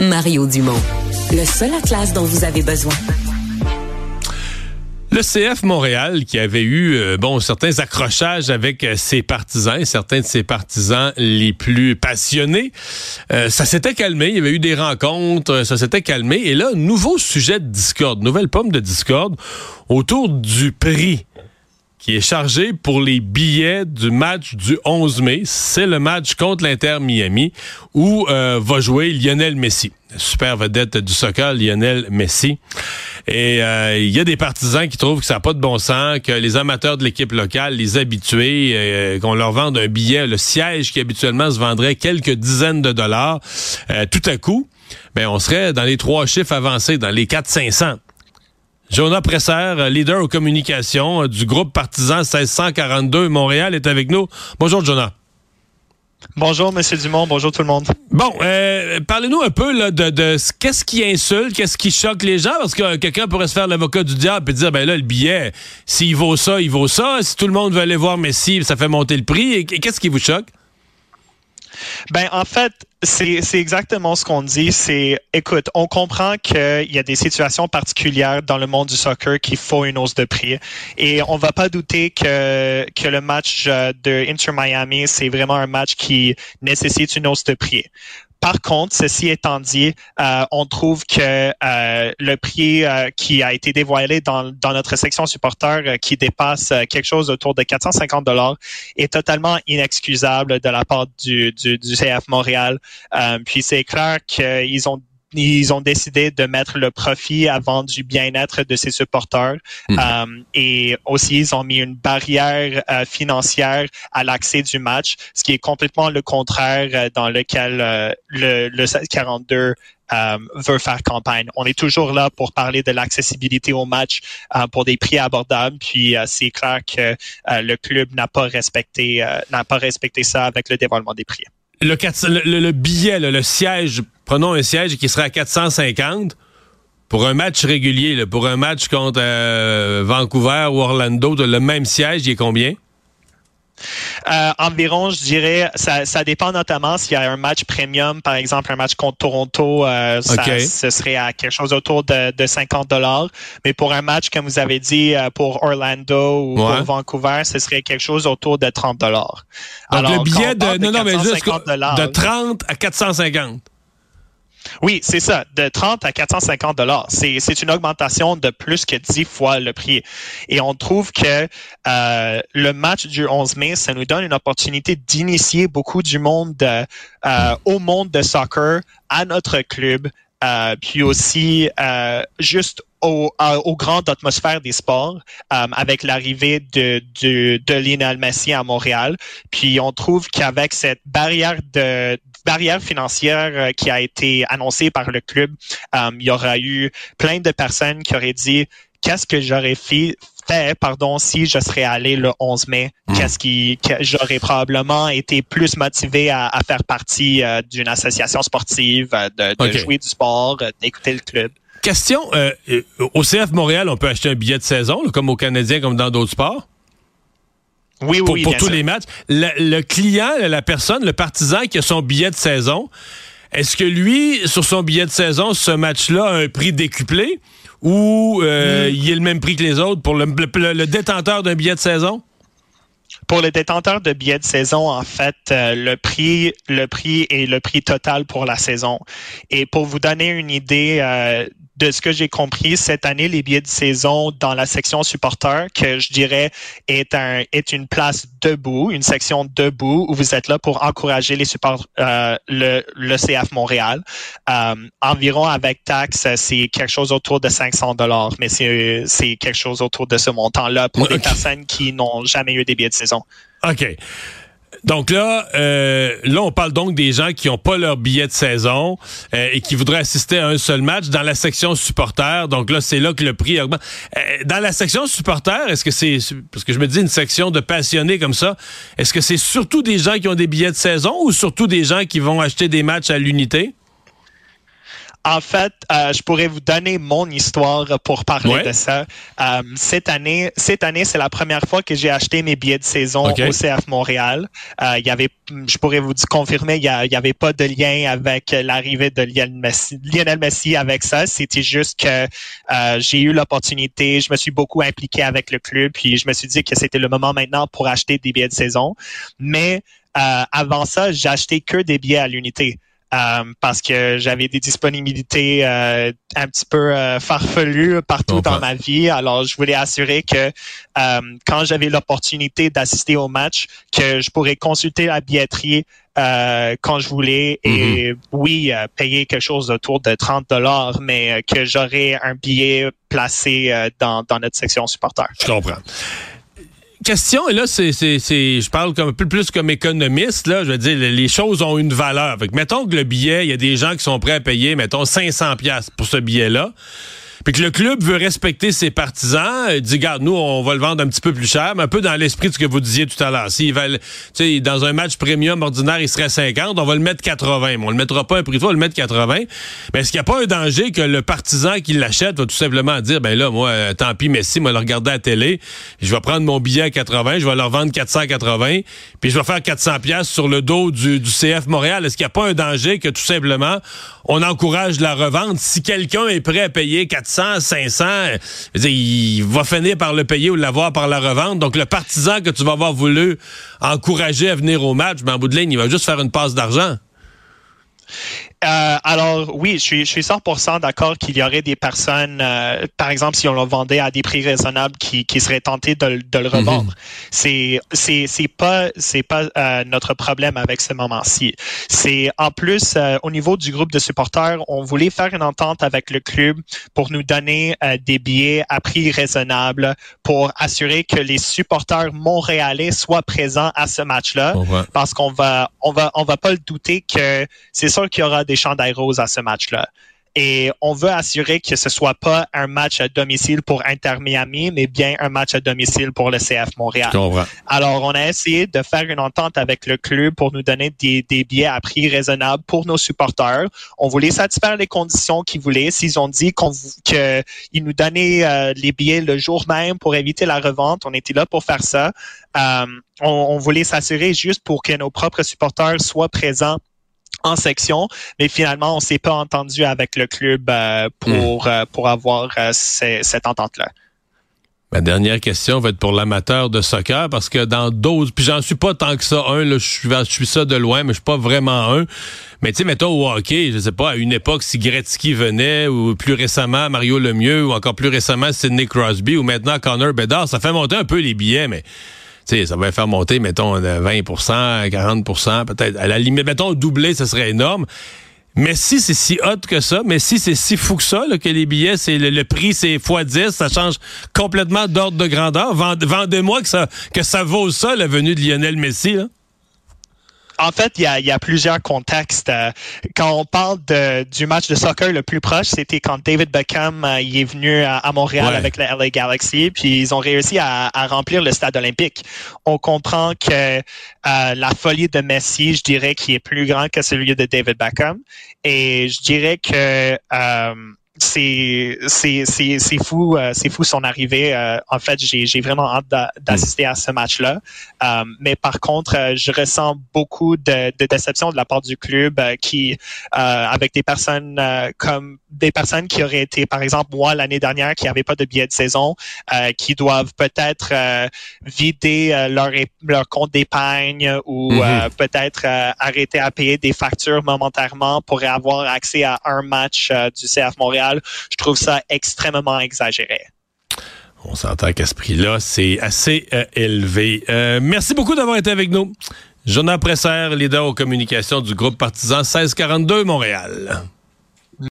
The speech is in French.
Mario Dumont. Le seul atlas dont vous avez besoin. Le CF Montréal, qui avait eu euh, bon certains accrochages avec euh, ses partisans, certains de ses partisans les plus passionnés, euh, ça s'était calmé. Il y avait eu des rencontres, ça s'était calmé. Et là, nouveau sujet de discorde, nouvelle pomme de discorde autour du prix qui est chargé pour les billets du match du 11 mai. C'est le match contre l'Inter Miami où euh, va jouer Lionel Messi, super vedette du soccer Lionel Messi. Et euh, il y a des partisans qui trouvent que ça n'a pas de bon sens, que les amateurs de l'équipe locale, les habitués, euh, qu'on leur vende un billet, le siège qui habituellement se vendrait quelques dizaines de dollars, tout à coup, ben on serait dans les trois chiffres avancés, dans les 400-500. Jonah Presser, euh, leader aux communications euh, du groupe partisan 1642 Montréal, est avec nous. Bonjour, Jonah. Bonjour, Monsieur Dumont. Bonjour tout le monde. Bon, euh, parlez-nous un peu là, de, de qu'est-ce qui insulte, qu'est-ce qui choque les gens, parce que quelqu'un pourrait se faire l'avocat du diable et dire, ben là, le billet, s'il vaut ça, il vaut ça. Si tout le monde veut aller voir Messi, ça fait monter le prix. Et qu'est-ce qui vous choque? Ben, en fait, c'est exactement ce qu'on dit. C'est, écoute, on comprend qu'il y a des situations particulières dans le monde du soccer qui font une hausse de prix. Et on va pas douter que, que le match euh, de Inter Miami, c'est vraiment un match qui nécessite une hausse de prix. Par contre, ceci étant dit, euh, on trouve que euh, le prix euh, qui a été dévoilé dans, notre section supporter, qui dépasse quelque chose autour de 450 dollars, est totalement inexcusable de la part du, du CF Montréal. puis c'est clair qu'ils ont ils ont décidé de mettre le profit avant du bien-être de ses supporters. Mhm. Euh, et aussi, ils ont mis une barrière euh, financière à l'accès du match, ce qui est complètement le contraire euh, dans lequel le, le 42 veut faire campagne. On est toujours là pour parler de l'accessibilité au match pour des prix abordables. Puis c'est clair que le club n'a pas respecté n'a pas respecté ça avec le dévoilement des prix. Le, le, billet, le siège prenons un siège qui serait à 450 pour un match régulier, pour un match contre euh, Vancouver ou Orlando, le même siège, il est combien? Euh, environ, je dirais, ça, ça dépend notamment s'il y a un match premium, par exemple un match contre Toronto, euh, ça, ce serait à quelque chose autour de, de 50 dollars. Mais pour un match, comme vous avez dit, euh, pour Orlando ou pour Vancouver, ce serait quelque chose autour de 30 dollars. Donc le billet de, non, non, mais juste de 30 à 450. Oui, c'est ça, de 30 à 450 dollars. C'est, c'est une augmentation de plus que 10 fois le prix. Et on trouve que euh, le match du 11 mai, ça nous donne une opportunité d'initier beaucoup du monde euh, au monde de soccer, à notre club, euh, puis aussi euh, juste au, au grande atmosphère des sports avec l'arrivée de, de, de Lionel Messi à Montréal. Puis on trouve qu'avec cette barrière de, barrière financière euh, qui a été annoncée par le club, euh, il y aura eu plein de personnes qui auraient dit qu'est-ce que j'aurais fait pardon, si je serais allé le 11 mai, hmm. qu'est-ce qui, j'aurais probablement été plus motivé à, faire partie euh, d'une association sportive, de, jouer du sport, d'écouter le club? Question, au CF Montréal, on peut acheter un billet de saison, comme au Canadien, comme dans d'autres sports? Oui, oui, pour, tous les matchs. Le, client, la personne, le partisan qui a son billet de saison, est-ce que lui, sur son billet de saison, ce match-là a un prix décuplé ou euh, mm. il est le même prix que les autres pour le, le, détenteur d'un billet de saison? Pour le détenteur de billets de saison, en fait, euh, le prix, le prix est le prix total pour la saison. Et pour vous donner une idée euh, de ce que j'ai compris, cette année, les billets de saison dans la section supporter, que je dirais est un est une place debout, une section debout où vous êtes là pour encourager les supports euh, le, le CF Montréal. Euh, environ avec taxe, c'est quelque chose autour de 500 dollars, mais c'est c'est quelque chose autour de ce montant-là pour les personnes qui n'ont jamais eu des billets de saison. OK. Donc là, euh, là, on parle donc des gens qui n'ont pas leur billet de saison euh, et qui voudraient assister à un seul match dans la section supporter. Donc là, c'est là que le prix augmente. Euh, dans la section supporter, est-ce que c'est parce que je me dis une section de passionnés comme ça, est-ce que c'est surtout des gens qui ont des billets de saison ou surtout des gens qui vont acheter des matchs à l'unité? En fait, euh, je pourrais vous donner mon histoire pour parler de ça. Euh, cette année, cette année, c'est la première fois que j'ai acheté mes billets de saison au CF Montréal. Euh, il y avait, je pourrais vous confirmer, il y, avait pas de lien avec l'arrivée de Lionel Messi, avec ça. C'était juste que j'ai eu l'opportunité, je me suis beaucoup impliqué avec le club, puis je me suis dit que c'était le moment maintenant pour acheter des billets de saison. Mais avant ça, j'ai acheté que des billets à l'unité. Euh, parce que j'avais des disponibilités euh, un petit peu euh, farfelues partout dans ma vie. Alors, je voulais assurer que quand j'avais l'opportunité d'assister au match, que je pourrais consulter la billetterie quand je voulais et mm-hmm. oui, payer quelque chose autour de 30 dollars, mais que j'aurais un billet placé dans, dans notre section supporter. Je comprends question, et là, c'est, je parle comme peu plus comme économiste, je veux dire, les choses ont une valeur. mettons que le billet, il y a des gens qui sont prêts à payer, mettons, 500 pièces pour ce billet-là. Puis que le club veut respecter ses partisans, il dit, garde, nous, on va le vendre un petit peu plus cher, mais un peu dans l'esprit de ce que vous disiez tout à l'heure. S'ils veulent, tu sais, dans un match premium ordinaire, il serait 50, on va le mettre 80. Mais on le mettra pas un prix, on va le mettre 80. Mais est-ce qu'il n'y a pas un danger que le partisan qui l'achète va tout simplement dire, ben là, moi, euh, tant pis, Messi, moi, le regarder à la télé, je vais prendre mon billet à 80, je vais leur vendre 480, puis je vais faire 400 pièces sur le dos du, du CF Montréal. Est-ce qu'il n'y a pas un danger que tout simplement, on encourage la revente si quelqu'un est prêt à payer 400 400, 500, il va finir par le payer ou l'avoir par la revente. Donc, le partisan que tu vas avoir voulu encourager à venir au match, ben, en bout de ligne, il va juste faire une passe d'argent. Euh, alors oui, je suis, je suis 100% d'accord qu'il y aurait des personnes, euh, par exemple, si on le vendait à des prix raisonnables, qui, qui seraient tentés de, de le revendre. Mhm. C'est c'est c'est pas c'est pas euh, notre problème avec ce moment-ci. C'est en plus au niveau du groupe de supporters, on voulait faire une entente avec le club pour nous donner des billets à prix raisonnable pour assurer que les supporters montréalais soient présents à ce match-là, parce qu'on va on va on va pas le douter que c'est sûr qu'il y aura des chandails roses à ce match-là. Et on veut assurer que ce soit pas un match à domicile pour Inter Miami, mais bien un match à domicile pour le CF Montréal. Alors, on a essayé de faire une entente avec le club pour nous donner des, billets à prix raisonnable pour nos supporters. On voulait satisfaire les conditions qu'ils voulaient. S'ils ont dit qu'ils nous donnaient euh, les billets le jour même pour éviter la revente, on était là pour faire ça. Euh, on, on voulait s'assurer juste pour que nos propres supporters soient présents en section, mais finalement, on s'est pas entendu avec le club euh, pour, hmm. euh, pour avoir euh, cette entente-là. Ma dernière question va être pour l'amateur de soccer parce que dans d'autres, puis j'en suis pas tant que ça un, là, je suis, je suis ça de loin, mais je suis pas vraiment un. Mais tu sais, mettons au hockey, je sais pas, à une époque, si Gretzky venait, ou plus récemment Mario Lemieux, ou encore plus récemment Sidney Crosby, ou maintenant Connor Bedard, ça fait monter un peu les billets, mais ça va faire monter, mettons, 20% 40% peut-être. À la limite, mettons, doubler, ce serait énorme. Mais si c'est si hot que ça, mais si c'est si fou que ça, que les billets, c'est le, prix, c'est x10, ça change complètement d'ordre de grandeur. Vendez-moi que ça, que ça vaut ça, la venue de Lionel Messi. Là en fait, il y a, plusieurs contextes. Euh, quand on parle du match de soccer le plus proche, c'était quand David Beckham euh, est venu à, Montréal avec la LA Galaxy, puis ils ont réussi à, remplir le stade olympique. On comprend que euh, la folie de Messi, je dirais, qui est plus grand que celui de David Beckham, et je dirais que c'est c'est c'est c'est fou euh, c'est fou son arrivée euh, en fait j'ai j'ai vraiment hâte d'assister à ce match là euh, mais par contre je ressens beaucoup de, de déception de la part du club qui avec des personnes comme des personnes qui auraient été par exemple moi l'année dernière qui n'avaient pas de billet de saison qui doivent peut-être vider leur leur compte d'épargne ou mm-hmm. peut-être arrêter à payer des factures momentairement pour avoir accès à un match du CF Montréal je trouve ça extrêmement exagéré. On s'entend qu'à ce prix-là, c'est assez euh, élevé. Euh, merci beaucoup d'avoir été avec nous. Jonathan Presser, leader aux communications du groupe partisan 1642 Montréal.